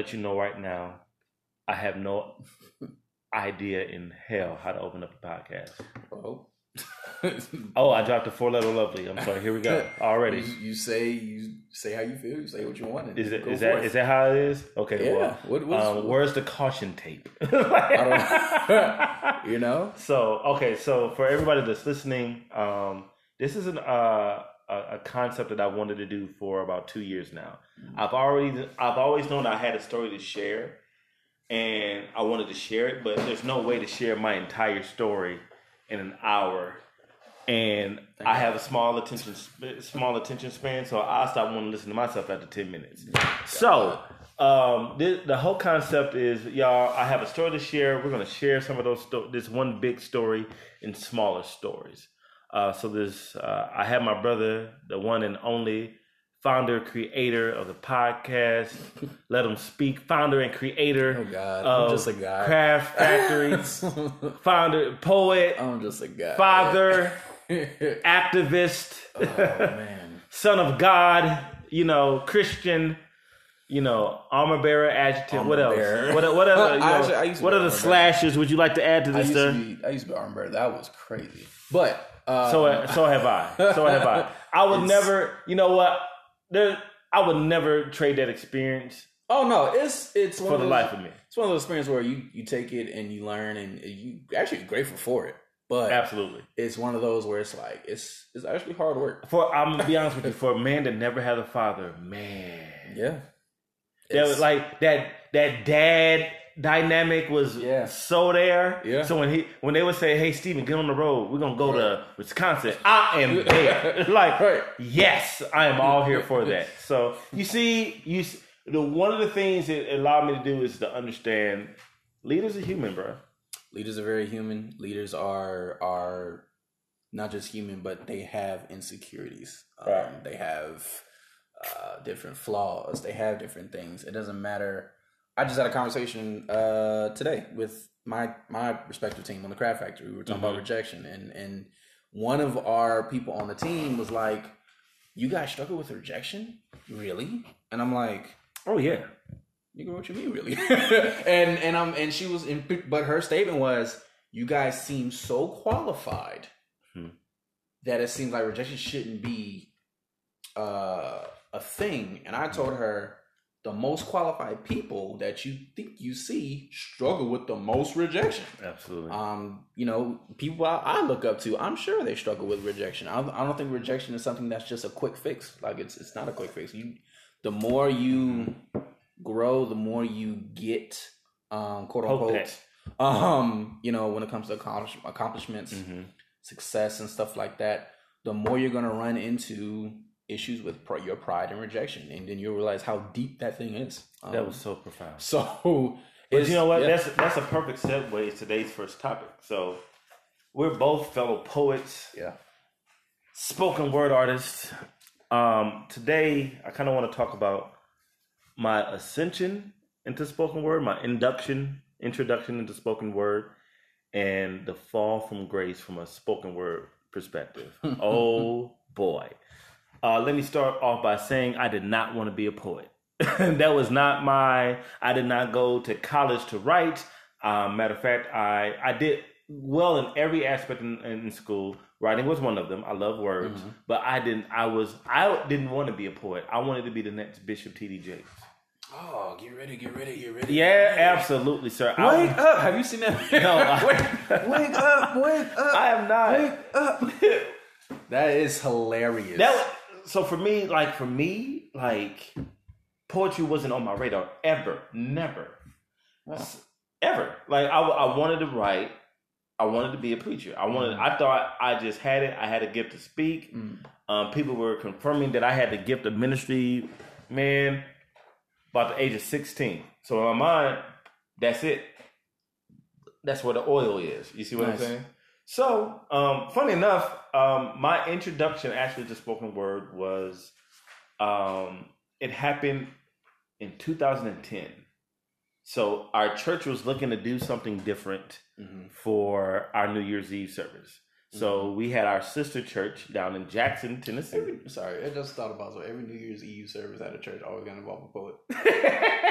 Let you know right now. I have no idea in hell how to open up a podcast. Oh. Oh, I dropped a four letter lovely. I'm sorry. Here we go. Already. You, you say you say how you feel. You say what you want. and Is it go is that forth. is that how it is? Okay. Yeah. Well, What- what's- um, where's the caution tape? I don't. you know. So okay, so for everybody that's listening, um, this is an uh, a, a concept that I wanted to do for about two years now. I've already I've always known I had a story to share, and I wanted to share it, but there's no way to share my entire story in an hour. And I have a small attention small attention span, so I stopped wanting to listen to myself after ten minutes. So um, the, the whole concept is, y'all. I have a story to share. We're gonna share some of those. Sto- this one big story in smaller stories. Uh, so this, uh, I have my brother, the one and only founder, creator of the podcast. Let him speak. Founder and creator. Oh God, I'm just a guy. Craft Factories. founder, poet, I'm just a guy. father, activist. oh man. son of God. You know, Christian. You know, armor bearer, adjective. what else? bearer. What what other? you I know, actually- I what be other armor bearer. slashes would you like to add to I this, used sir? to be. I used to be armor bearer. That was crazy. But uh, So so have I. So have I. I would never. You know what? There, I would never trade that experience oh no, it's it's one for of the those, life of me. It's one of those experiences where you you take it and you learn and you actually grateful for it. But Absolutely. it's one of those where it's like it's it's actually hard work. For I'm gonna be honest with you, for a man that never had a father, man, Yeah. that was like that that dad dynamic was Yeah. so there. Yeah. So when he when they would say, "Hey, Steven, get on the road. We're gonna go to Wisconsin," I am there. like, Right. yes, I am all here for that. So you see, you the one of the things that allowed me to do is to understand leaders are human, bro. leaders are very human. Leaders are are not just human, but they have insecurities. Um, They have uh, different flaws. They have different things. It doesn't matter. I just had a conversation uh, today with my my respective team on the Craft Factory. We were talking about rejection, and and one of our people on the team was like, "You guys struggle with rejection, really?" And I'm like, Oh yeah, nigga, what you mean, really? and and um and she was in, but her statement was, you guys seem so qualified Hmm. that it seems like rejection shouldn't be uh, a thing. And I told her, the most qualified people that you think you see struggle with the most rejection. absolutely. Um, you know, people I, I look up to, I'm sure they struggle with rejection. I, I don't think rejection is something that's just a quick fix. Like it's it's not a quick fix. You, the more you grow, the more you get, um, quote unquote, um, you know, when it comes to accomplish, accomplishments, Mhm. success, and stuff like that, the more you're gonna run into issues with pr- your pride and rejection, and then you'll realize how deep that thing is. Um, That was so profound. so. But you know what? yeah. That's that's a perfect segue to today's first topic. So we're both fellow poets, yeah. spoken word artists. Um, today, I kind of want to talk about my ascension into spoken word, my induction, introduction into spoken word, and the fall from grace from a spoken word perspective. oh boy. Uh, let me start off by saying I did not want to be a poet. that was not my. I did not go to college to write. Um, matter of fact, I I did well in every aspect in, in school. Writing was one of them. I love words, but I didn't. I was. I didn't want to be a poet. I wanted to be the next Bishop T.D. Jakes. Oh, get ready, get ready, get ready. Yeah, absolutely, sir. I, Wake up! Have you seen that? No, I- wake, wake up! Wake up! I am not. Wake up! that is hilarious. That so for me, like for me, like poetry wasn't on my radar ever, never, S- ever. Like I, I wanted to write, I wanted to be a preacher. I wanted. I thought I just had it. I had a gift to speak. Mm. Um, people were confirming that I had the gift of ministry. Man, about the age of sixteen. So in my mind, that's it. That's where the oil is. You see what Nice. I'm saying? So, um, funny enough, um, my introduction actually to spoken word was um, it happened in 2010. So our church was looking to do something different Mhm. for our New Year's Eve service. So we had our sister church down in Jackson, Tennessee. Every, sorry, I just thought about so every New Year's Eve service at a church always got involved with a poet.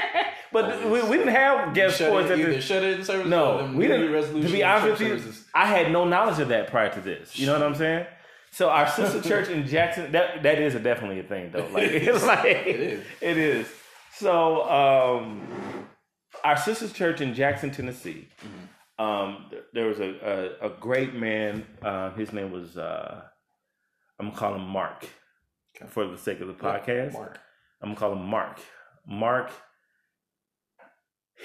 but we, we didn't have guest sports at the shut it in service. No, we didn't. To be honest with you. I had no knowledge of that prior to this. You know what I'm saying? So our sister church in Jackson, that that is a, definitely a thing though. Like it's like it is. It is. So um, our sister's church in Jackson, Tennessee. Mm-hmm. Um, th- there was a, a, a great man. Uh, his name was uh, I'm gonna call him Mark for the sake of the podcast. Mark. I'm gonna call him Mark. Mark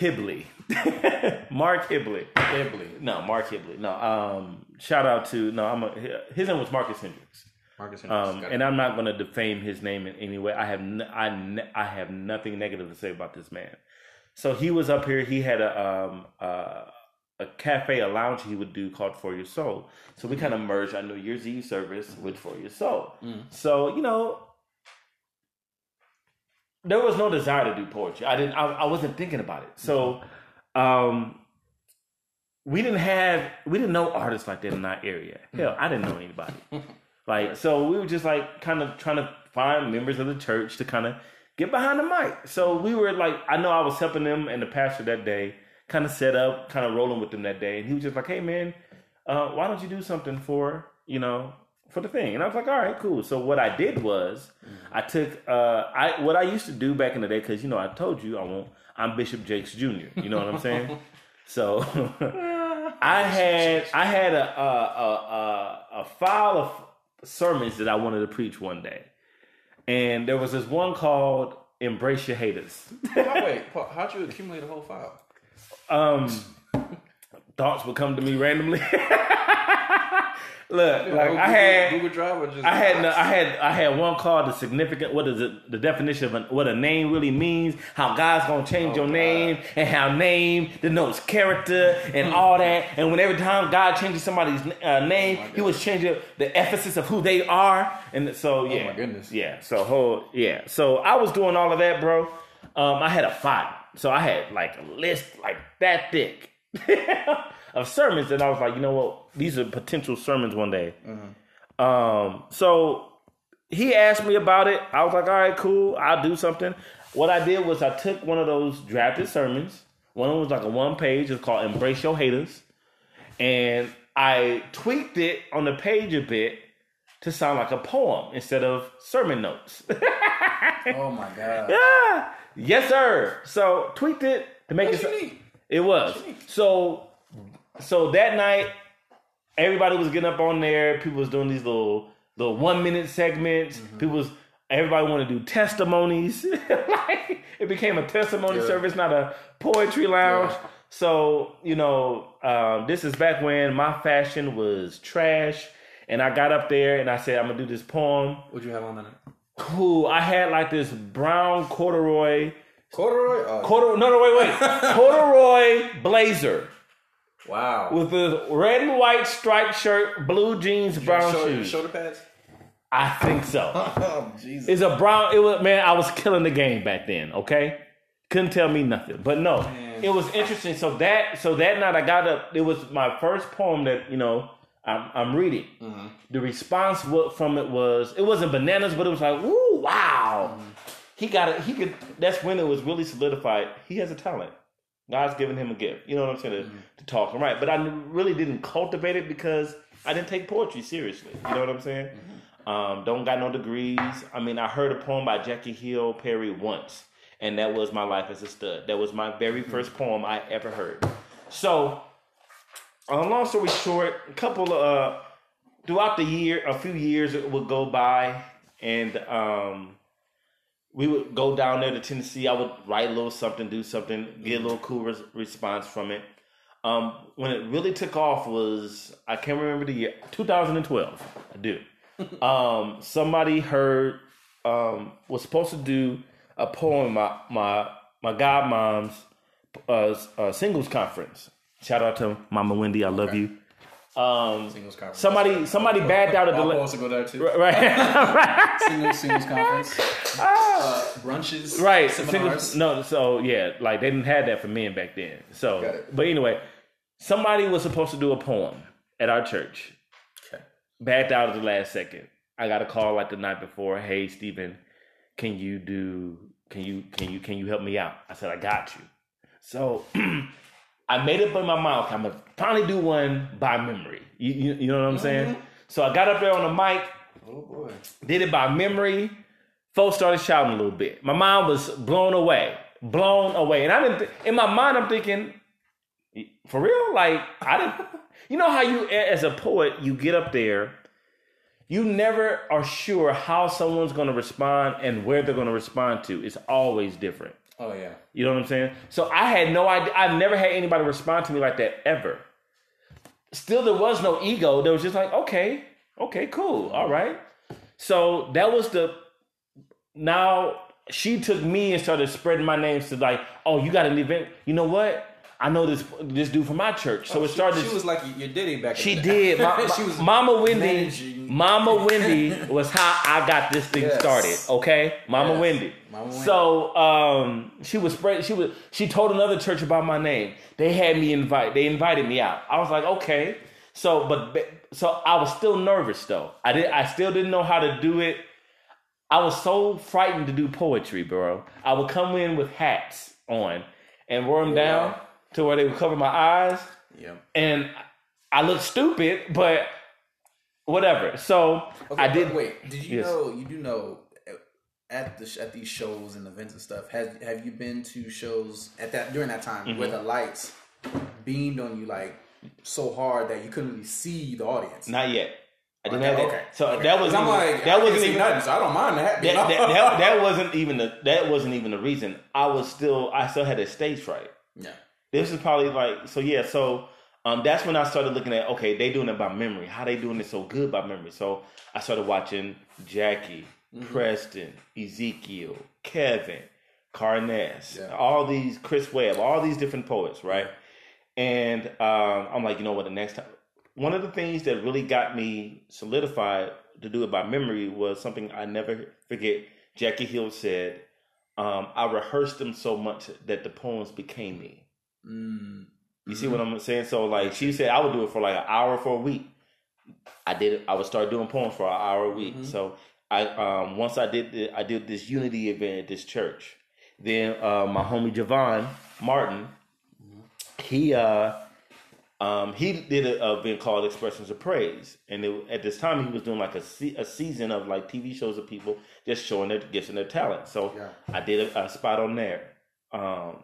Hibley. Mark Hibley. Hibley. No, Mark Hibley. No. Um, shout out to no. I'm a, his name was Marcus Hendricks. Marcus Hendricks. Um, and. I'm not going to defame his name in any way. I have n- I, n- I have nothing negative to say about this man. So he was up here. He had a um uh, a cafe, a lounge he would do called For Your Soul. So we kind of merged our New Year's Eve service with For Your Soul. Mm. So you know, there was no desire to do poetry. I didn't. I, I wasn't thinking about it. So, um, we didn't have. We didn't know artists like that in our area. Hell, I didn't know anybody. Like so, we were just like kind of trying to find members of the church to kind of get behind the mic. So we were like, I know I was helping them and the pastor that day, kind of set up, kind of rolling with them that day, and he was just like, "Hey man, uh, why don't you do something for you know for the thing?" And I was like, "All right, cool." So what I did was, I took uh, I what I used to do back in the day because you know I told you I won't. I'm Bishop Jakes Jr. You know what I'm saying? so I had I had a a, a a a file of sermons that I wanted to preach one day, and there was this one called "Embrace Your Haters." Oh, wait, Paul, how'd you accumulate a whole file? um, thoughts would come to me randomly. Look, like Google, I had. Google Drive or just I had no, I had I had one called the significant. What is it? The definition of a, what a name really means. How God's gonna change Oh, your God. name and how name denotes character and Hmm. all that. And when every time God changes somebody's uh, name, Oh, He was changing the emphasis of who they are. And so yeah, Oh, my goodness. yeah. So whole yeah. So I was doing all of that, bro. Um, I had a file, so I had like a list like that thick of sermons, and I was like, you know what? These are potential sermons one day. Um, so he asked me about it. I was like, all right, cool. I'll do something. What I did was I took one of those drafted sermons. One of them was like a one page. It's called "Embrace Your Haters," and I tweaked it on the page a bit to sound like a poem instead of sermon notes. Oh my god. yeah, yes, sir. So tweaked it to make That's it. unique. It was. So so that night everybody was getting up on there, people was doing these little little one minute segments. Mm-hmm. People was everybody wanted to do testimonies. like it became a testimony Yeah. service, not a poetry lounge. Yeah. So, you know, um, this is back when my fashion was trash. And I got up there and I said, I'm gonna do this poem. What'd you have on that? Cool. I had like this brown corduroy Corduroy. Oh, Corduroy, no, no, wait, wait. Corduroy blazer wow. with a red and white striped shirt, blue jeans, brown shoulder, shoes. shoulder pads. I think so. Oh Jesus. It's a brown. It was man. I was killing the game back then. Okay, couldn't tell me nothing. But no, Man. it was interesting. So that so that night I got up. It was my first poem that you know I'm, I'm reading. Mm-hmm. The response from it was it wasn't bananas, but it was like, "Ooh, wow!" Mm-hmm. He got it. He could. That's when it was really solidified. He has a talent. God's given him a gift. You know what I'm saying to, Mm-hmm. to talk and write. But I really didn't cultivate it because I didn't take poetry seriously. You know what I'm saying? Mm-hmm. Um, don't got no degrees. I mean, I heard a poem by Jackie Hill Perry once, and that was my life as a stud. That was my very Mm-hmm. first poem I ever heard. So, uh, long story short, a couple of uh, throughout the year, a few years would go by, and um, we would go down there to Tennessee. I would write a little something, do something, get a little cool res- response from it. Um, when it really took off was I can't remember the year, 2012. I do. um, somebody heard um, was supposed to do a poem my my my godmom's uh, uh, singles conference. Shout out to Mama Wendy, I love you. Um, Singles conference. somebody somebody backed out of the I'm la- to go there too. right Singles, singles conference. Uh, brunches. right Seminars. Singles- no so yeah like they didn't have that for men back then so but anyway somebody was supposed to do a poem at our church Okay. backed out at the last second i got a call like the night before hey Stephen, can you do can you can you can you help me out?" I said, "I got you." So I made up in my okay, I'm gonna finally do one by memory. You you, you know what I'm saying? Mm-hmm. So I got up there on the mic, Oh boy. did it by memory. Folks started shouting a little bit. My mind was blown away, blown away, and I didn't. Th- in my mind, I'm thinking, for real, like I didn't. You know how you, as a poet, you get up there, you never are sure how someone's going to respond and where they're going to respond to. It's always different. Oh yeah. You know what I'm saying? So I had no idea. I've never had anybody respond to me like that ever. Still, there was no ego. There was just like, okay, okay, cool, all right. So that was the. Now she took me and started spreading my names to like, oh, you got an event. You know what? I know this this dude from my church. So it She- started. She, was like your Diddy back. in She did. Ma- she was Mama Wendy. managing- Mama Wendy was how I got this thing Yes. started. Okay, Mama Yes. Wendy. Mama So um, she was spread. She was. She told another church about my name. They had me invite. They invited me out. I was like, okay. So, but so I was still nervous though. I did. I still didn't know how to do it. I was so frightened to do poetry, bro. I would come in with hats on and wear them down Yeah. To where they would cover my eyes Yeah. and I look stupid, but whatever. So Okay, I did. Wait, did you Yes. know? You do know uh, at the at these shows and events and stuff. Has have you been to shows at that during that time Mm-hmm. where the lights beamed on you like so hard that you couldn't really see the audience? Not yet. I didn't Okay, have that. okay. So Okay. that was 'Cause I'm like that I wasn't even nothing, so I don't mind that. that, that, that, that wasn't even the that wasn't even the reason. I was still I still had a stage fright. yeah. This is probably like so yeah. So um, that's when I started looking at okay, they doing it by memory. How they doing it so good by memory? So I started watching Jackie, Mm-hmm. Preston, Ezekiel, Kevin, Carnes, Yeah. all these Chris Webb, all these different poets, right? And um, I'm like, you know what? The next time, one of the things that really got me solidified to do it by memory was something I never forget. Jackie Hill said, um, "I rehearsed them so much that the poems became me." Mm. You see what I'm saying? So like she said, I would do it for like an hour for a week. I did it. I would start doing poems for an hour a week. So I um once I did the, I did this unity event at this church. Then uh, my homie Javon Martin, he uh um he did a, a event called Expressions of Praise, and it, at this time he was doing like a se- a season of like TV shows of people just showing their gifts and their talent. So Yeah. I did a, a spot on there. Um,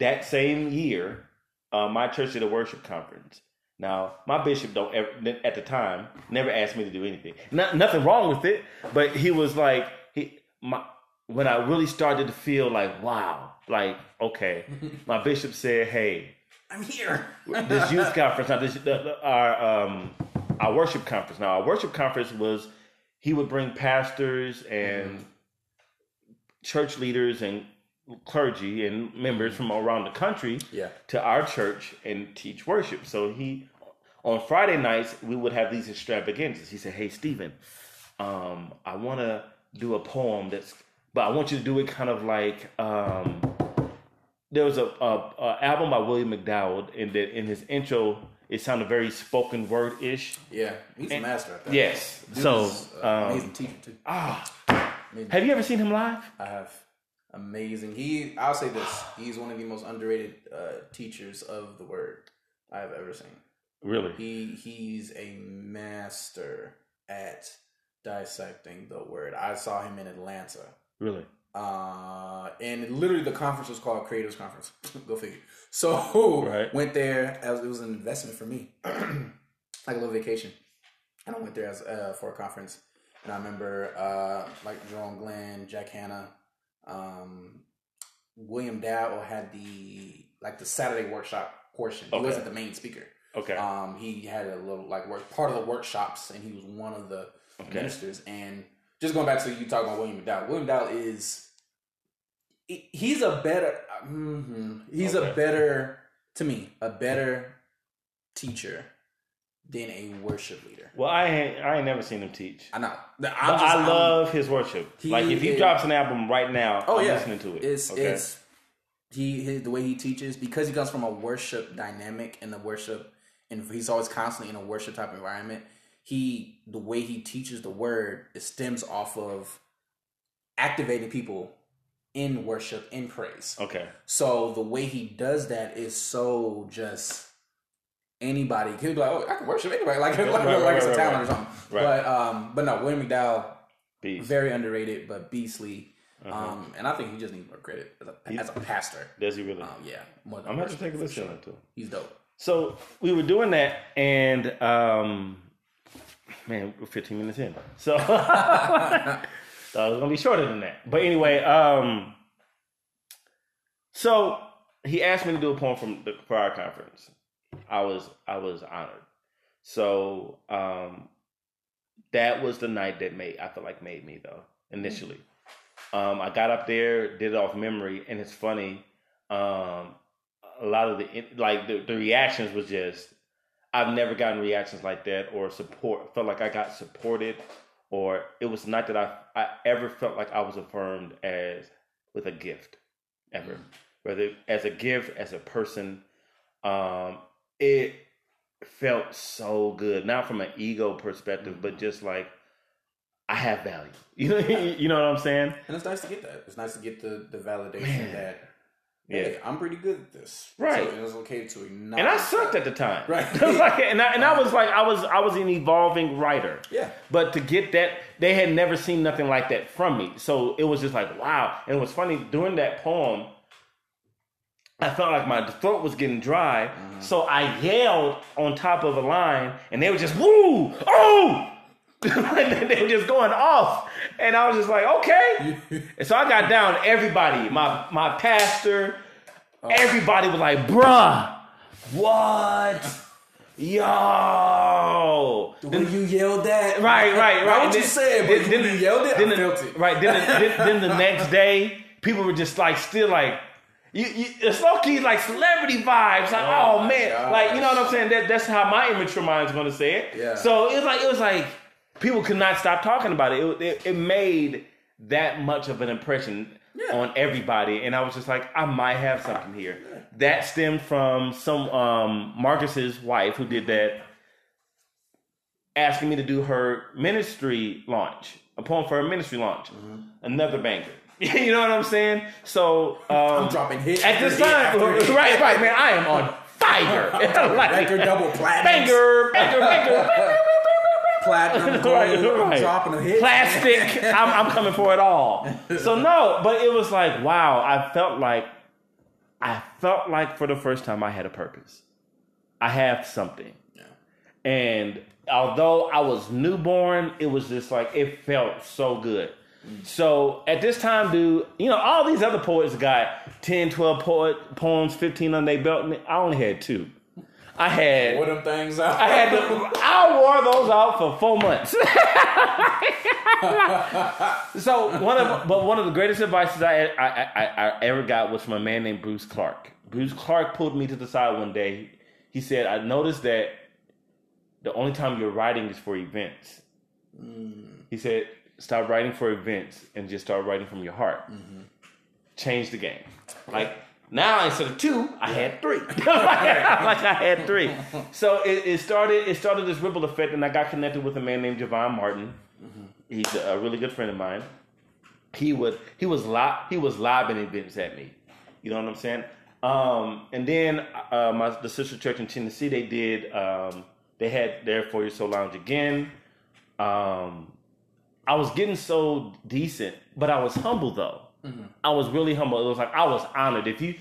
that same year, uh, my church did a worship conference. Now, my bishop don't ever, at the time never asked me to do anything. Not, nothing wrong with it, but he was like he my when I really started to feel like wow, like okay, my bishop said, "Hey, I'm here. this youth conference, now this the, the- our um our worship conference. Now, our worship conference was he would bring pastors and church leaders and clergy and members from around the country Yeah. to our church and teach worship. So he on Friday nights we would have these extravaganzas. He said, "Hey, Stephen, um, I want to do a poem that's, but I want you to do it kind of like." Um, there was a, a, a album by William McDowell, and that in his intro, it sounded very spoken word ish. Yeah. He's a master at that. Yes. Dude So, is a um, amazing teacher too. ah, Amazing. have you ever seen him live? I have amazing. He, I'll say this: he's one of the most underrated uh, teachers of the word I have ever seen. Really? He he's a master at dissecting the word. I saw him in Atlanta. Really? Uh, and literally the conference was called Creators Conference. Go figure. So Right. went there as it was an investment for me, like a little vacation. And I went there as uh, for a conference. And I remember uh, like Jerome Glenn, Jack Hanna, um, William Dow had the like the Saturday workshop portion. He wasn't the main speaker. Okay. Um, he had a little like work part of the workshops, and he was one of the Okay. ministers. And just going back to you talking about William McDowell, William McDowell is he's a better mhm. he's a better to me a better teacher than a worship leader. well, I ain't, I ain't never seen him teach. I know. I'm But just- I I'm- love his worship. Like if he is- drops an album right now, Oh I'm yeah, listening to it. It's okay. it's he his, the way he teaches because he comes from a worship dynamic and the worship and he's always constantly in a worship type environment. He the way he teaches the word it stems off of activating people in worship, in praise. Okay. So the way he does that is so just anybody could be like, oh, I can worship anybody, like like, right, like right, it's a talent right. or something. But um, but no, William McDowell, Beast. very underrated, but beastly. Uh-huh. Um, and I think he just needs more credit as a, as a pastor. Does he really? Um, yeah, I'm gonna have to take a listen sure. to too. He's dope. So we were doing that, and um, man, we're 15 minutes in. So it was gonna be shorter than that. But anyway, um, so he asked me to do a poem from the, our conference. I was I was honored. So um, that was the night that made I feel like made me though initially. Um, I got up there, did it off memory, and it's funny. Um, a lot of the like the, the reactions was just I've never gotten reactions like that or support. Felt like I got supported, or it was not that I I ever felt like I was affirmed as with a gift, ever. Whether as a gift, as a person, um, it felt so good. Not from an ego perspective, but mm-hmm. just like I have value. You know, you know what I'm saying? And it's nice to get that. It's nice to get the, the validation Man. that Yeah. hey, I'm pretty good at this. Right. So it was okay to acknowledge. And I sucked that. at the time. Right. Like, and I, and I uh-huh. was like, I was I was an evolving writer. Yeah. But to get that, they had never seen nothing like that from me. So it was just like, wow. And it was funny during that poem. I felt like my throat was getting dry, mm. so I yelled on top of a line, and they were just woo, oh, And they were just going off, and I was just like, okay. and so I got down. Everybody, my my pastor, oh. everybody was like, bruh, what, yo. When you yelled that, Right, right, right. Not what you said, but then- when you yelled it, then I the- felt it. Right. Then, the- then, then the next day, people were just like, still like, you, you, it's low key like celebrity vibes. Like, Oh oh, man, gosh. like you know what I'm saying? That that's how my immature mind's gonna say it. Yeah. So it was like it was like people could not stop talking about it. It, it, it made that much of an impression Yeah. on everybody, and I was just like, I might have something here. That stemmed from some um, Marcus's wife who did that asking me to do her ministry launch, a poem for her ministry launch. Another banger. you know what I'm saying? So um, I'm dropping hit at this hit time. hit. Right, right, man. I am on fire. Like- Record double platinum. banger, banger, banger. platinum, gold, Right, I'm dropping a hit. Plastic. I'm, I'm coming for it all. So no, but it was like wow. I felt like I felt like for the first time I had a purpose. I have something. Yeah. And although I was newborn, it was just like it felt so good. So at this time, dude, you know, all these other poets got 10, 12 poet, poems, 15 on their belt. I only had two. I had What them things out? I had to, I wore those out for four months. so one of but one of the greatest advices I, I, I, I ever got was from a man named Bruce Clark. Bruce Clark pulled me to the side one day. He said, "I noticed that the only time you're writing is for events." Mm. He said, "Stop writing for events and just start writing from your heart. Change the game." Like now, instead of two, I had three. like I had three. So it, it started. It started this ripple effect, and I got connected with a man named Javon Martin. He's a really good friend of mine. He would he was li- he was lobbing events at me. You know what I'm saying? Um, and then uh, my the sister church in Tennessee they did um, they had their For Your Soul lounge again. Um, I was getting so decent, but I was humble though. I was really humble. It was like I was honored. If you,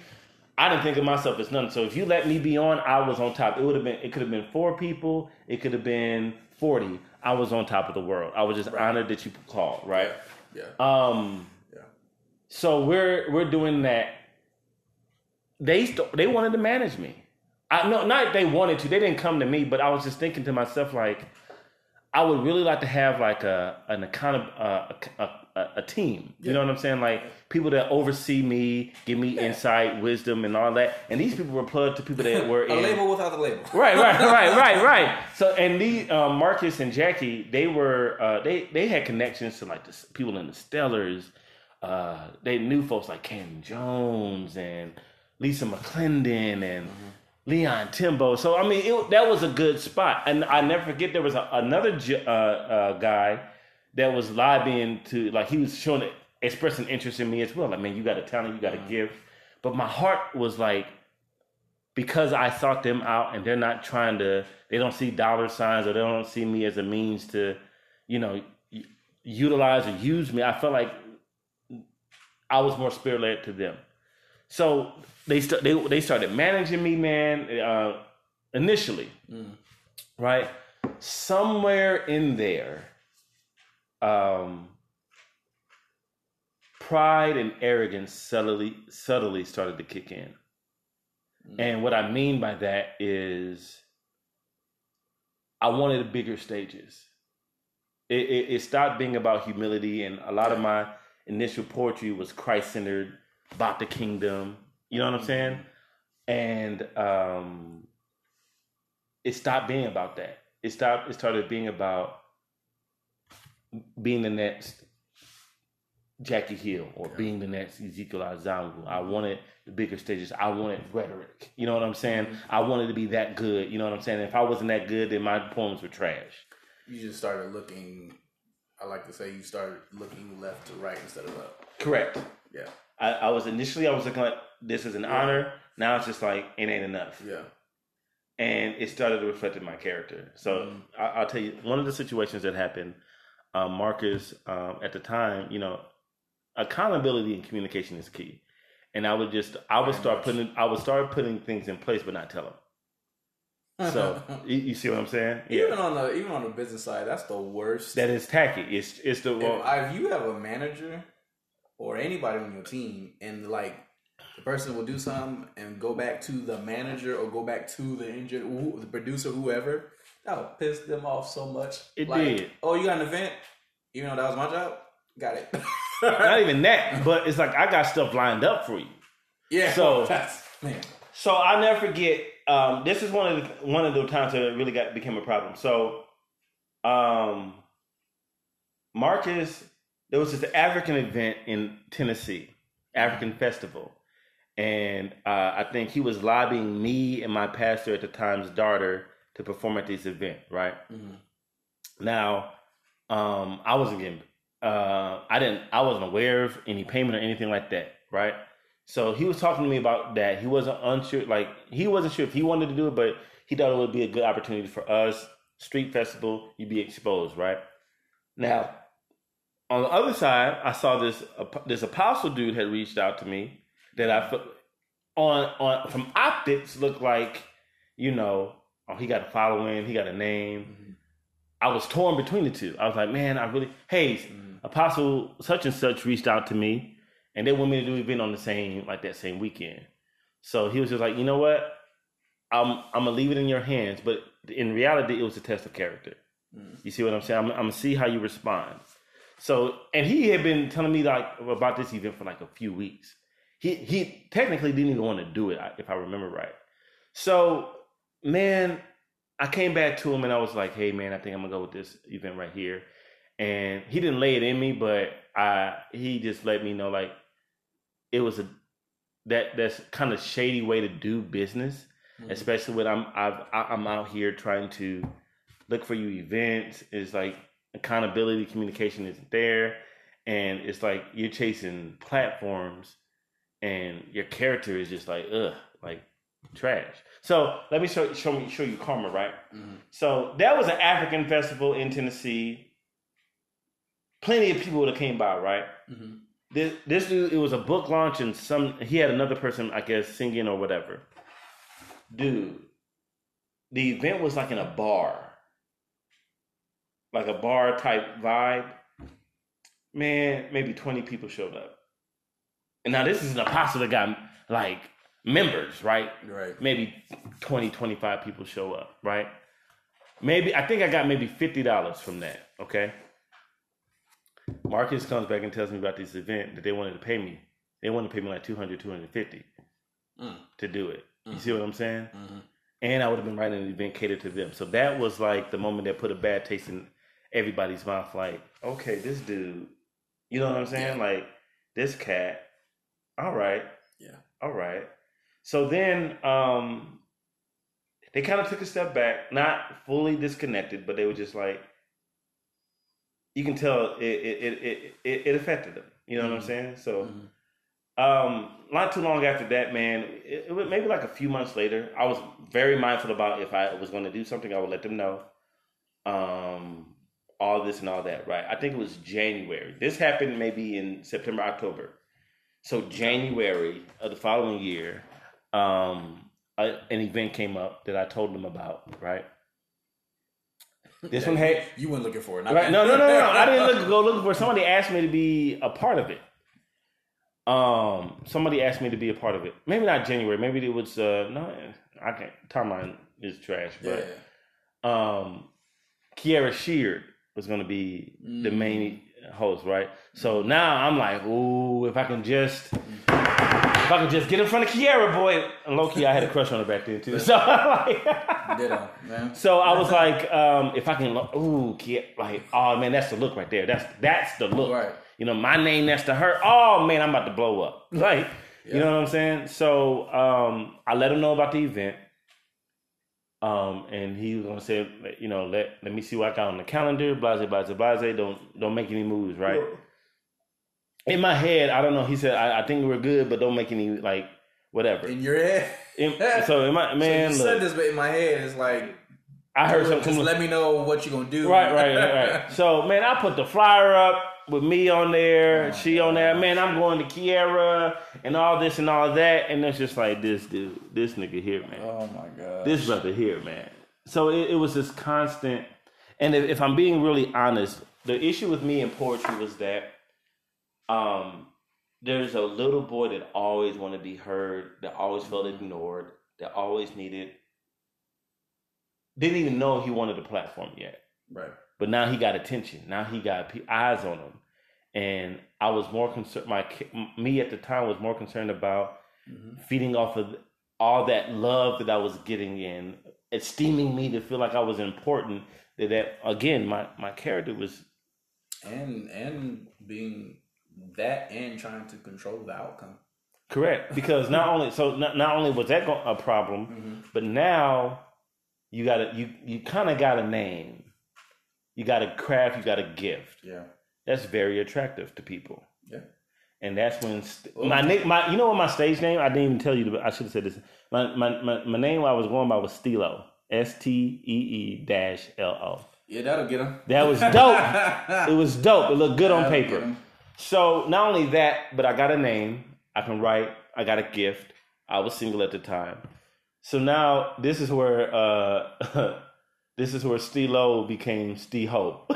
I didn't think of myself as nothing. So if you let me be on, I was on top. It would have been. It could have been four people. It could have been forty. I was on top of the world. I was just honored that you called. Right. Yeah. Um. Yeah. So we're we're doing that. They st- they wanted to manage me. I no not they wanted to. They didn't come to me, but I was just thinking to myself like, I would really like to have like a an account of uh, a, a, a team. You know what I'm saying? Like people that oversee me, give me insight, wisdom, and all that. And these people were plugged to people that were in A in label without the label. right, right, right, right, right. So, and the um, Marcus and Jackie, they were uh, they they had connections to like the people in the Stellars. Uh, they knew folks like Ken Jones and Lisa McClendon and Leon Timbo. So, I mean, it, that was a good spot. And I never forget there was a, another uh, uh, guy that was lobbying to like he was showing it expressing interest in me as well. Like, man, you got a talent, you got a Mhm. gift. But my heart was like, because I sought them out and they're not trying to, they don't see dollar signs or they don't see me as a means to, you know, utilize or use me. I felt like I was more spirit led to them. So they, st- they they started managing me, man. Uh, initially, Mm. right? Somewhere in there, um, pride and arrogance subtly subtly started to kick in. Mm. And what I mean by that is, I wanted bigger stages. It, it, it stopped being about humility, and a lot of my initial poetry was Christ centered, about the kingdom. You know what I'm saying? And um, it stopped being about that. It stopped. It started being about being the next Jackie Hill or Yeah. being the next Ezekiel Azonwu. I wanted the bigger stages. I wanted rhetoric. You know what I'm saying? Mhm. I wanted to be that good. You know what I'm saying? If I wasn't that good, then my poems were trash. You just started looking. I like to say you started looking left to right instead of up. Correct. Yeah, I, I was initially I was looking like this is an Yeah. honor. Now it's just like it ain't enough. yeah. and it started to reflect in my character. So Mhm. I, I'll tell you one of the situations that happened. Um, Marcus, um, at the time, you know, accountability and communication is key, and I would just I would Very start much. putting I would start putting things in place, but not tell them. So you, you see what I'm saying? Yeah. even on the even on the business side, that's the worst. that is tacky. It's it's the if, well, I- if you have a manager or anybody on your team and like the person will do something and go back to the manager or go back to the injured the producer whoever that would piss them off so much It Like, did. oh you got an event even though that was my job got it not even that, but it's like I got stuff lined up for you. yeah So- that's man So I'll never forget. Um, this is one of the one of the times that it really got became a problem. So, um, Marcus, there was this African event in Tennessee, African festival, and uh, I think he was lobbying me and my pastor at the time's daughter to perform at this event. Right Mhm. now, um, I wasn't getting. Uh, I didn't. I wasn't aware of any payment or anything like that. Right. So he was talking to me about that. He wasn't unsure, like he wasn't sure if he wanted to do it, but he thought it would be a good opportunity for us. Street festival, you'd be exposed, right? Now, on the other side, I saw this this apostle dude had reached out to me that I on on from optics looked like, you know, oh he got a following, he got a name. Mhm. I was torn between the two. I was like, man, I really hey, Mhm. Apostle such and such reached out to me and they want me to do an event on the same like that same weekend. So he was just like, you know what? I'm I'm gonna leave it in your hands, but in reality, it was a test of character. Mhm. You see what I'm saying? I'm, I'm gonna see how you respond. So, and he had been telling me like about this event for like a few weeks. He he technically didn't even want to do it, if I remember right. So, man, I came back to him and I was like, "Hey, man, I think I'm gonna go with this event right here." And he didn't lay it in me, but I he just let me know like it was a that that's kind of shady way to do business Mhm. especially when I'm I've, I'm out here trying to look for you events. It's like accountability, communication isn't there, and it's like you're chasing platforms, and your character is just like ugh, like trash. So let me show show me show you karma, right? Mhm. So that was an African festival in Tennessee. Plenty of people that came by, right? Mhm. This this dude, it was a book launch, and some he had another person, I guess, singing or whatever. Dude, the event was like in a bar, like a bar type vibe. Man, maybe twenty people showed up, and now this is an apostle that got like members, right? right maybe 20 25 people show up right maybe i think i got maybe $50 from that okay marcus comes back and tells me about this event that they wanted to pay me they wanted to pay me like 200 250 Mm. to do it you Mhm. see what i'm saying Mhm. and i would have been writing an event catered to them so that was like the moment that put a bad taste in everybody's mouth like okay this dude you know what i'm saying Yeah. like this cat all right Yeah. all right so then um they kind of took a step back not fully disconnected but they were just like you can tell it it it it, it, affected them You know what I'm saying? So, um, not too long after that, man, it, it was maybe like a few months later. I was very mindful about if I was going to do something, I would let them know. Um, all this and all that, right? I think it was January. This happened maybe in September, October. So January of the following year, um, a, an event came up that I told them about, right? This one had You weren't looking for it. Right. me. No, no, no, no. I didn't look, go looking for. it. Somebody asked me to be a part of it. Um, somebody asked me to be a part of it. Maybe not January. Maybe it was. Uh, no, I can't. Timeline is trash. Yeah. But um, Kierra Sheard was going to be the main host, right? So now I'm like, ooh, if I can just. If I could just get in front of Kierra, boy, and low key, I had a crush on her back then too. So, like, Ditto, man. so I was like, um, if I can, ooh, kid, like, oh man, that's the look right there. That's that's the look. Right. You know, my name next to her. Oh man, I'm about to blow up. Like, you know what I'm saying? So um, I let him know about the event. Um, and he was gonna say, you know, let let me see what I got on the calendar. Blase, blase, blase. Don't don't make any moves, right? In my head, I don't know. He said, I, I think we're good, but don't make any like whatever. In your head. In- so in my man, you look, said this, but in my head, it's like, I heard just something. let me know what you're gonna do. Right, right, right, right. So, man, I put the flyer up with me on there, she on there. Man, I'm going to Kierra and all this and all that, and it's just like this dude, this nigga here, man, oh my god. this brother here, man. So it, it was this constant. And if, if I'm being really honest, the issue with me in poetry was that um, there's a little boy that always wanted to be heard, that always felt ignored, that always needed, didn't even know he wanted a platform yet. right. But now he got attention. Now he got eyes on him, and I was more concerned. My me at the time was more concerned about mm-hmm. feeding off of all that love that I was getting in, esteeming me to feel like I was important. That, that again, my my character was And and being that and trying to control the outcome. correct because not only so not, not only was that a problem, mm-hmm. but now you got to you you kind of got a name, you got a craft, you got a gift. Yeah. That's very attractive to people. Yeah. And that's when st- my nick my you know what my stage name I didn't even tell you the, I should have said this. My, my my my name I was going by was Steelo. S T E E dash L O. Yeah, that'll get him. that was dope. It was dope. It looked good on That'll get paper. so not only that but I got a name. I can write. I got a gift. I was single at the time. So now this is where uh this is where Steelo became Steho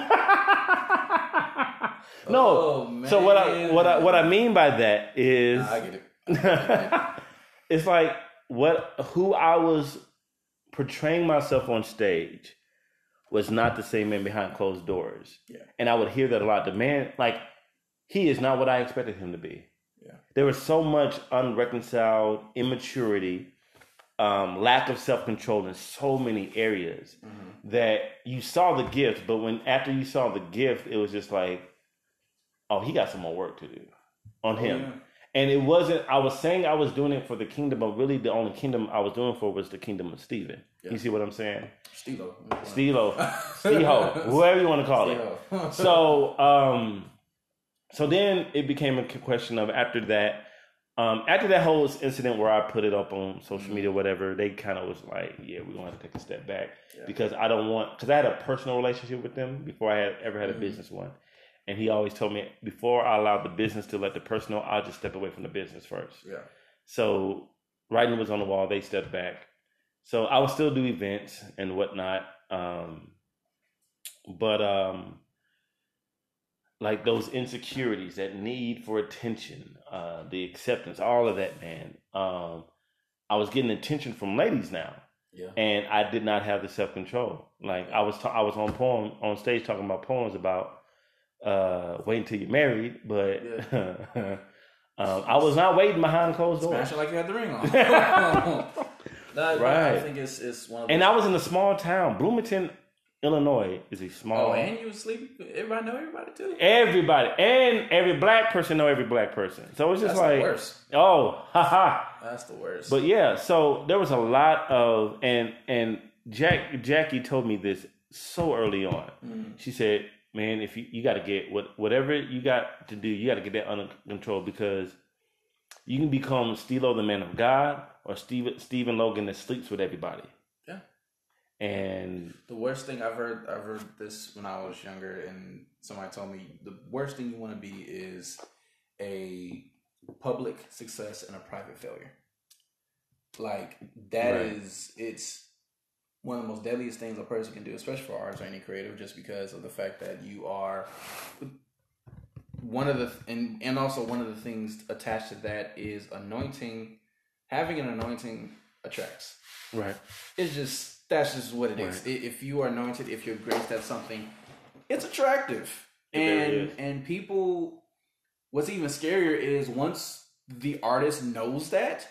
no Oh, so what I what I what I mean by that is Nah, I get it. it's like what who I was portraying myself on stage was not the same man behind closed doors. Yeah. And I would hear that a lot. The man, like, he is not what I expected him to be. Yeah. There was so much unreconciled immaturity, um, lack of self control in so many areas Mm-hmm. that you saw the gift, but when after you saw the gift, it was just like, oh, he got some more work to do on him. yeah. And it wasn't, I was saying I was doing it for the kingdom, but really the only kingdom I was doing for was the kingdom of Stephen. You see what I'm saying? Steelo. Steelo, Steho, whoever you want to call it. So, um, so then it became a question of after that, um, after that whole incident where I put it up on social media, whatever, they kind of was like, yeah, we're going to have to take a step back because I don't want, because I had a personal relationship with them before I had ever had a business one. And he always told me before I allowed the business to let the personal, I'll just step away from the business first. Yeah. So writing was on the wall. They stepped back. So I would still do events and whatnot. Um, but um, like those insecurities, that need for attention, uh, the acceptance, all of that, man. Um, I was getting attention from ladies now, Yeah. and I did not have the self control. Like I was, ta- I was on poem on stage talking about poems about uh, waiting till you're married, but um, I was not waiting behind closed doors. Smashing like you had the ring on. no, I- I Right. think it's it's one of And I was in a small town. Bloomington, Illinois is a small. Oh, and you sleeping. Everybody know everybody too. everybody and every black person know every black person. So it's just That's like, the worst. oh, haha. That's the worst. But yeah, so there was a lot of and and Jack Jackie told me this so early on. Mm. She said, man, if you, you got to get what whatever you got to do, you got to get that under control because you can become Steelo, the man of God, or Steve, Stephen Logan that sleeps with everybody. And The worst thing I've heard, I've heard this when I was younger, and somebody told me the worst thing you want to be is a public success and a private failure. Like that is Right. it's one of the most deadliest things a person can do, especially for artists or any creative, just because of the fact that you are one of the and and also one of the things attached to that is anointing. Having an anointing attracts right, it's just that's just what it is. Right. I- If you are anointed, if you're graced at something, it's attractive. It and is. and people what's even scarier is once the artist knows that,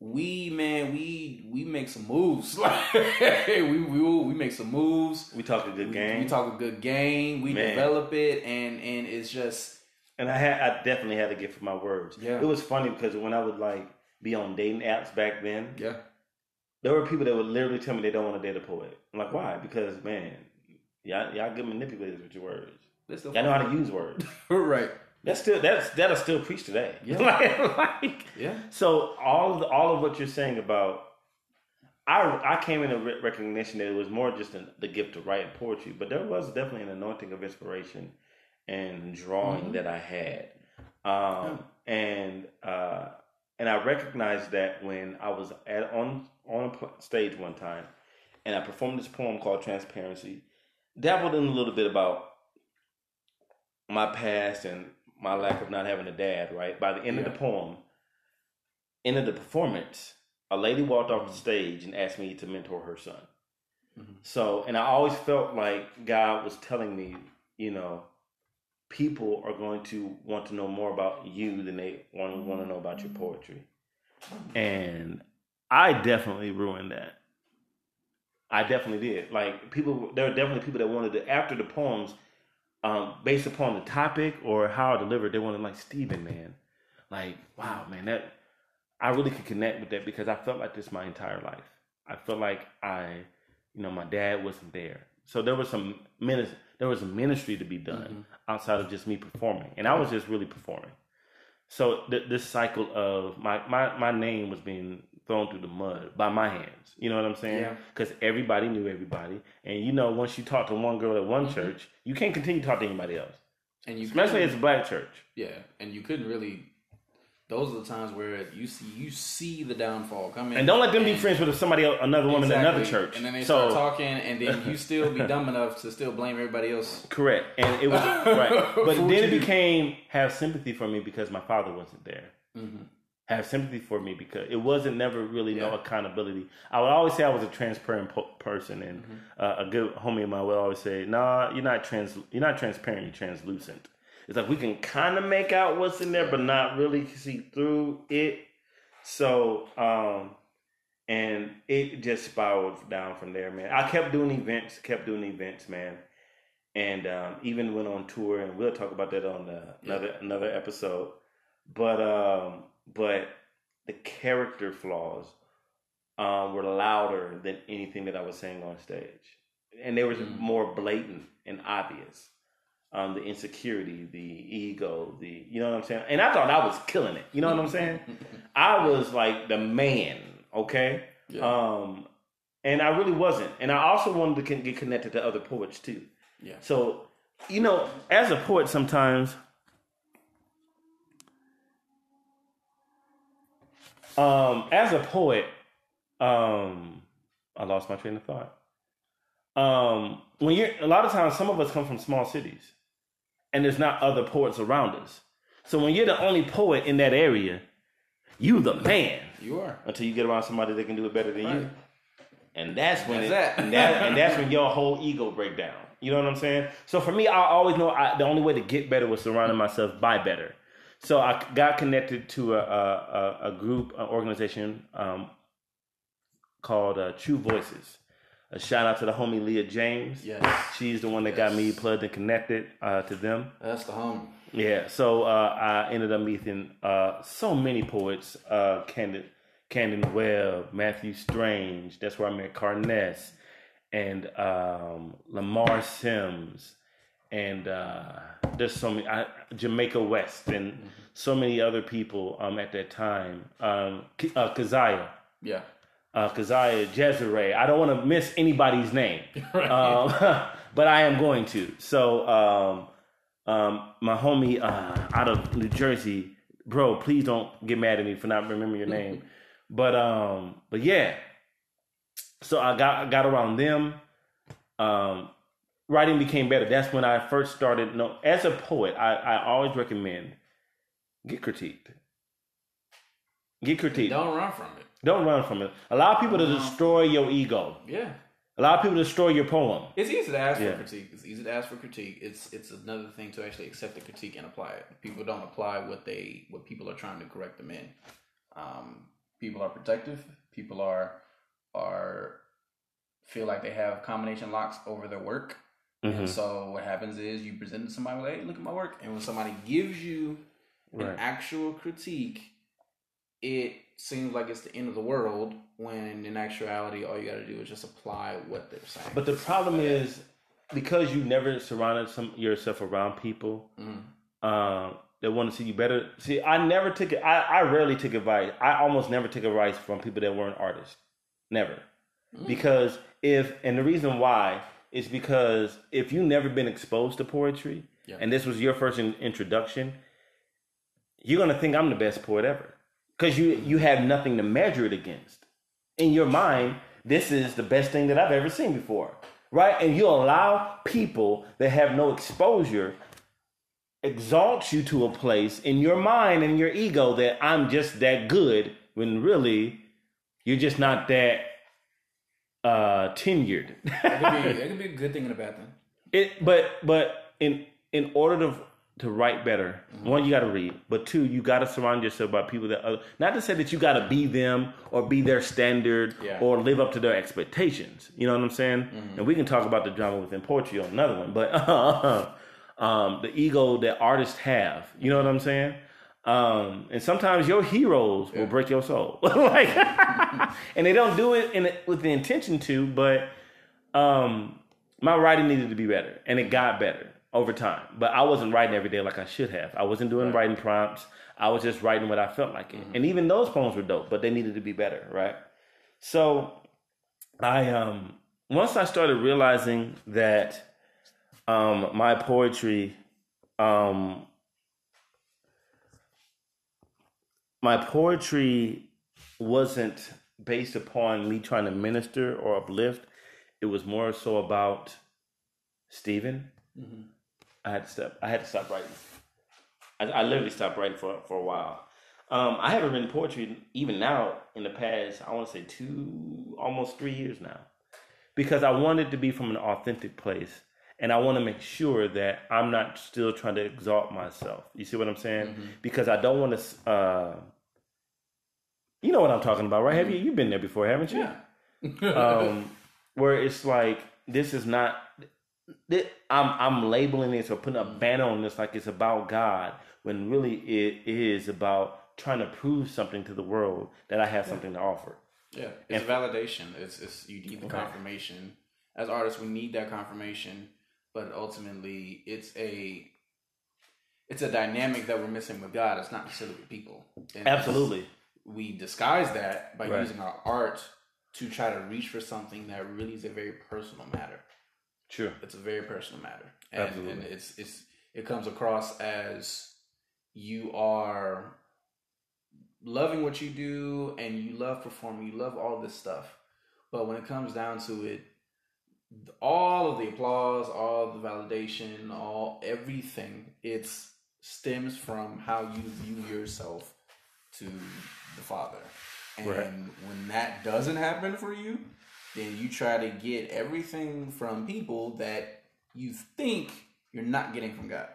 we man, we we make some moves. Like we we we make some moves. we talk a good We, game. we talk a good game. We Man. develop it, and and it's just And I had, I definitely had to get for my words. Yeah. It was funny because when I would like be on dating apps back then, yeah, there were people that would literally tell me they don't want to date a poet. I'm like, why? Because man, y'all y'all good manipulators with your words. That's Y'all know how to use words. right. That's still that's that'll still preach today. Yeah. like, like- Yeah, so all of the, all of what you're saying about I I came in a recognition that it was more just an, the gift to write poetry, but there was definitely an anointing of inspiration and drawing Mhm. that I had, um, and uh, and I recognized that when I was at on on a stage one time, and I performed this poem called Transparency, dabbled in a little bit about my past and my lack of not having a dad. Right by the end of the poem, end of the performance, a lady walked off the stage and asked me to mentor her son. Mhm. So, and I always felt like God was telling me, you know, people are going to want to know more about you than they want to want to know about your poetry. And I definitely ruined that. I definitely did. Like people, there were definitely people that wanted to after the poems, um, based upon the topic or how I delivered, they wanted like Stephen, man, like wow, man, that I really could connect with that because I felt like this my entire life. I felt like I, you know, my dad wasn't there, so there was some ministry, there was a ministry to be done outside of just me performing, and I was just really performing. So th- this cycle of my, my my name was being thrown through the mud by my hands. You know what I'm saying? Yeah. Because everybody knew everybody, and you know, once you talk to one girl at one Mhm. church, you can't continue to talk to anybody else, and you especially as a black church. Yeah, and you couldn't really. Those are the times where you see you see the downfall coming. And don't let them be friends with somebody else, another woman in another church. And then they so start talking, and then you still be dumb enough to still blame everybody else. correct, and it was right. But then it became have sympathy for me because my father wasn't there. Mm-hmm. Have sympathy for me because it wasn't never really no accountability. I would always say I was a transparent po- person, and Mm-hmm. uh, a good homie of mine would always say, "Nah, you're not trans. You're not transparent. You're translucent." It's like we can kind of make out what's in there, but not really see through it. So, um, and it just spiraled down from there, man. I kept doing events, kept doing events, man, and um, even went on tour, and we'll talk about that on the, another another episode. But um, but the character flaws um, were louder than anything that I was saying on stage, and they were Mm. more blatant and obvious. Um, the insecurity, the ego, the you know what I'm saying, and I thought I was killing it. You know what I'm saying? I was like the man, okay? Yeah. Um, and I really wasn't. And I also wanted to get connected to other poets too. Yeah. So, you know, as a poet, sometimes, um, as a poet, um, I lost my train of thought. Um, when you're a lot of times, some of us come from small cities, and there's not other poets around us. So when you're the only poet in that area, you the man You are. until you get around somebody that can do it better than you. And that's when That's it, that. and, that, and that's when your whole ego break down. You know what I'm saying? So for me, I always know I, the only way to get better was surrounding myself by better. So I got connected to a a, a, group, an organization um, called uh, True Voices. A shout out to the homie Leah James. Yes. She's the one that got me plugged and connected uh, to them. That's the home. Yeah, so uh, I ended up meeting uh, so many poets, uh, Camden, Camden Webb, Matthew Strange. That's where I met Carness and um, Lamar Sims and uh, there's so many I, Jamaica West and mm-hmm. so many other people um, at that time. Um, uh, Keziah. Yeah. Uh, Keziah, Jezere. I don't want to miss anybody's name, right. um, but I am going to. So, um, um, my homie uh, out of New Jersey, bro, please don't get mad at me for not remembering your name. but um, but yeah. So I got I got around them. Um, writing became better. That's when I first started. No, as a poet, I, I always recommend get critiqued. Get critiqued. Don't run from it. Don't run from it. Allow people to destroy your ego. Yeah. Allow people to destroy your poem. It's easy to ask yeah. for critique. It's easy to ask for critique. It's it's another thing to actually accept the critique and apply it. People don't apply what they what people are trying to correct them in. Um, people are protective. People are are feel like they have combination locks over their work. Mm-hmm. And so what happens is you present it to somebody like, hey, look at my work. And when somebody gives you right. an actual critique, it seems like it's the end of the world when in actuality all you got to do is just apply what they're saying. But the problem is because you never surrounded some yourself around people mm-hmm. um, that want to see you better. See, I never took it. I, I rarely took advice. I almost never took advice from people that weren't artists. Never, mm-hmm. because if and the reason why is because if you've never been exposed to poetry yeah. and this was your first in, introduction, you're gonna think I'm the best poet ever because you you have nothing to measure it against. In your mind, this is the best thing that I've ever seen before, right? And you allow people that have no exposure exalt you to a place in your mind and your ego that I'm just that good when really you're just not that uh, tenured. that, could be, that could be a good thing and a bad thing. It, but but in in order to to write better, mm-hmm. one you got to read, but two you got to surround yourself by people that other, not to say that you got to be them or be their standard yeah. or live up to their expectations. You know what I'm saying? Mm-hmm. And we can talk about the drama within poetry on another one, but um, the ego that artists have. You know what I'm saying? Um, and sometimes your heroes yeah. will break your soul, like, and they don't do it in with the intention to. But um, my writing needed to be better, and it got better over time. But I wasn't writing every day like I should have. I wasn't doing right. writing prompts. I was just writing what I felt like it. Mm-hmm. And even those poems were dope, but they needed to be better, right? So I um once I started realizing that um my poetry um my poetry wasn't based upon me trying to minister or uplift. It was more so about Stephen. Mm-hmm. I had to stop. I had to stop writing. I, I literally stopped writing for for a while. Um, I haven't written poetry even now in the past. I want to say two, almost three years now, because I wanted to be from an authentic place, and I want to make sure that I'm not still trying to exalt myself. You see what I'm saying? Mm-hmm. Because I don't want to. Uh, you know what I'm talking about, right? Have you? You've been there before, haven't you? Yeah. um, where it's like this is not. This, I'm I'm labeling this or putting a banner on this like it's about God when really it is about trying to prove something to the world that I have yeah. something to offer. Yeah, it's and, validation. It's, it's you need the confirmation. As artists, we need that confirmation, but ultimately, it's a it's a dynamic that we're missing with God. It's not necessarily with people. And Absolutely we disguise that by right. using our art to try to reach for something that really is a very personal matter. Sure, it's a very personal matter, and, Absolutely. and it's it's it comes across as you are loving what you do and you love performing, you love all this stuff, but when it comes down to it, all of the applause, all the validation, all everything, it's stems from how you view yourself to the Father. And right. when that doesn't happen for you, then you try to get everything from people that you think you're not getting from God.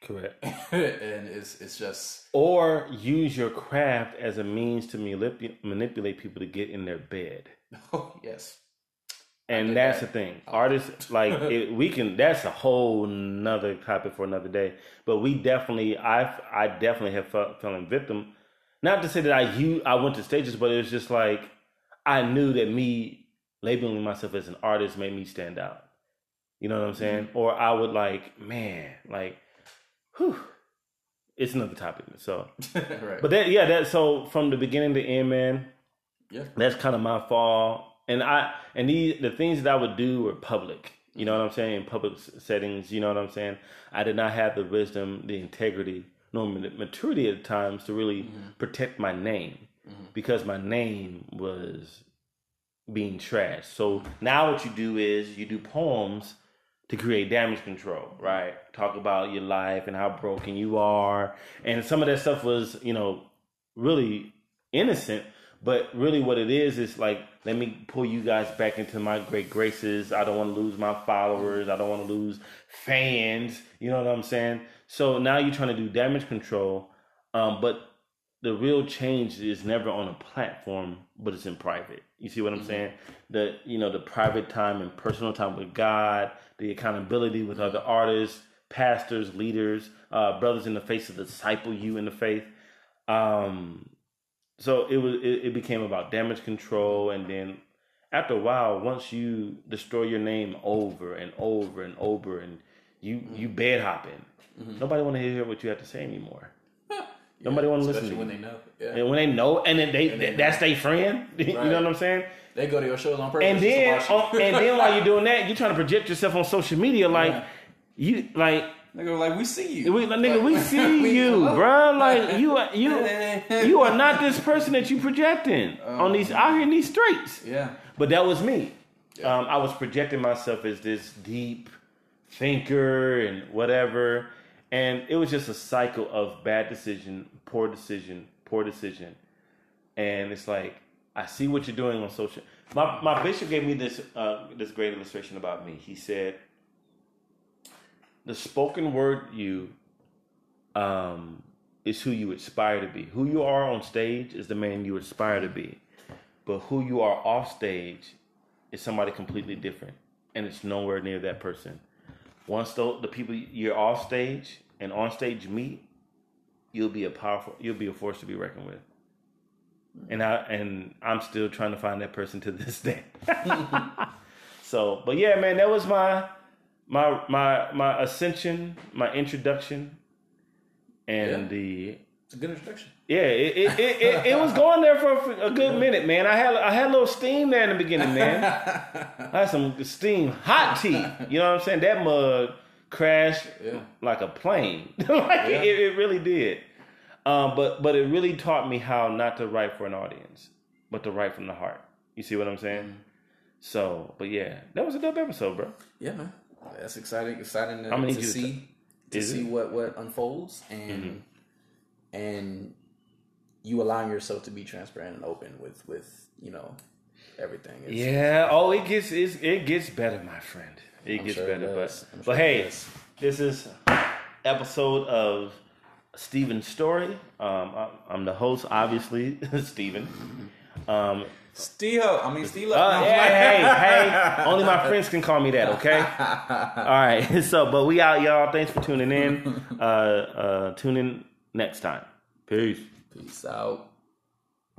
Correct. and it's it's just or use your craft as a means to manip- manipulate people to get in their bed. Oh yes. And that's that. the thing. Artists like it, we can. That's a whole nother topic for another day. But we definitely, I, I definitely have felt, fallen victim not to say that I you I went to stages, but it was just like I knew that me labeling myself as an artist made me stand out. You know what I'm mm-hmm. saying? Or I would like, man, like, whew, it's another topic. So, right. but that, yeah, that. So from the beginning to end, man, yeah. that's kind of my fall. And I and these the things that I would do were public. You know what I'm saying? In public settings. You know what I'm saying? I did not have the wisdom, the integrity, nor maturity at times to really mm-hmm. protect my name mm-hmm. because my name was being trashed. So now what you do is you do poems to create damage control, mm-hmm. right? Talk about your life and how broken you are. And some of that stuff was, you know, really innocent, but really what it is is like, let me pull you guys back into my great graces. I don't want to lose my followers. I don't want to lose fans. You know what I'm saying? So now you're trying to do damage control, um, but the real change is never on a platform, but it's in private. You see what I'm saying? The you know the private time and personal time with God, the accountability with other artists, pastors, leaders, uh, brothers in the faith to disciple you in the faith. Um, so it was it, it became about damage control, and then after a while, once you destroy your name over and over and over, and you you bed hopping, nobody want to hear what you have to say anymore. Nobody want to listen to when you. they know. Yeah. And when they know, and then they, they that's their friend. you know what I'm saying? They go to your shows on purpose. And then, and then while you're doing that, you're trying to project yourself on social media, like Yeah. you, like go like, we see you. we, like, nigga, we see We- you, bro. Like you, are, you, you are not this person that you projecting on these out here in these streets. Yeah. But that was me. Um, I was projecting myself as this deep thinker and whatever, and it was just a cycle of bad decision, poor decision, poor decision, and it's like I see what you're doing on social. My my bishop gave me this uh, this great illustration about me. He said, "The spoken word you um, is who you aspire to be. Who you are on stage is the man you aspire to be, but who you are off stage is somebody completely different, and it's nowhere near that person. Once the, the people you're off stage and on stage meet, you'll be a powerful, you'll be a force to be reckoned with. And I and I'm still trying to find that person to this day. so, but yeah, man, that was my my my my ascension, my introduction, and Yeah. the It's a good introduction. yeah, it it, it, it it was going there for a good minute, man. I had I had a little steam there in the beginning, man. I had some steam, hot tea. You know what I'm saying? That mug crashed Yeah. like a plane. like Yeah. it, it really did. Um, but but it really taught me how not to write for an audience, but to write from the heart. You see what I'm saying? Mm-hmm. So, but yeah, that was a dope episode, bro. Yeah, man. That's exciting. Exciting to, to you to- see to see it? what what unfolds and Mm-hmm. And you allowing yourself to be transparent and open with with you know everything. It's, Yeah. Oh, it gets it's, it gets better, my friend. It I'm gets sure better, does. but I'm but sure hey, does. this is episode of Steven's story. Um, I, I'm the host, obviously, Steven. Um, Steve, I mean Steve. uh, hey, hey, hey! Only my friends can call me that, okay? All right. So, but we out, y'all. Thanks for tuning in. Uh, uh, tune in next time. Peace. Peace out.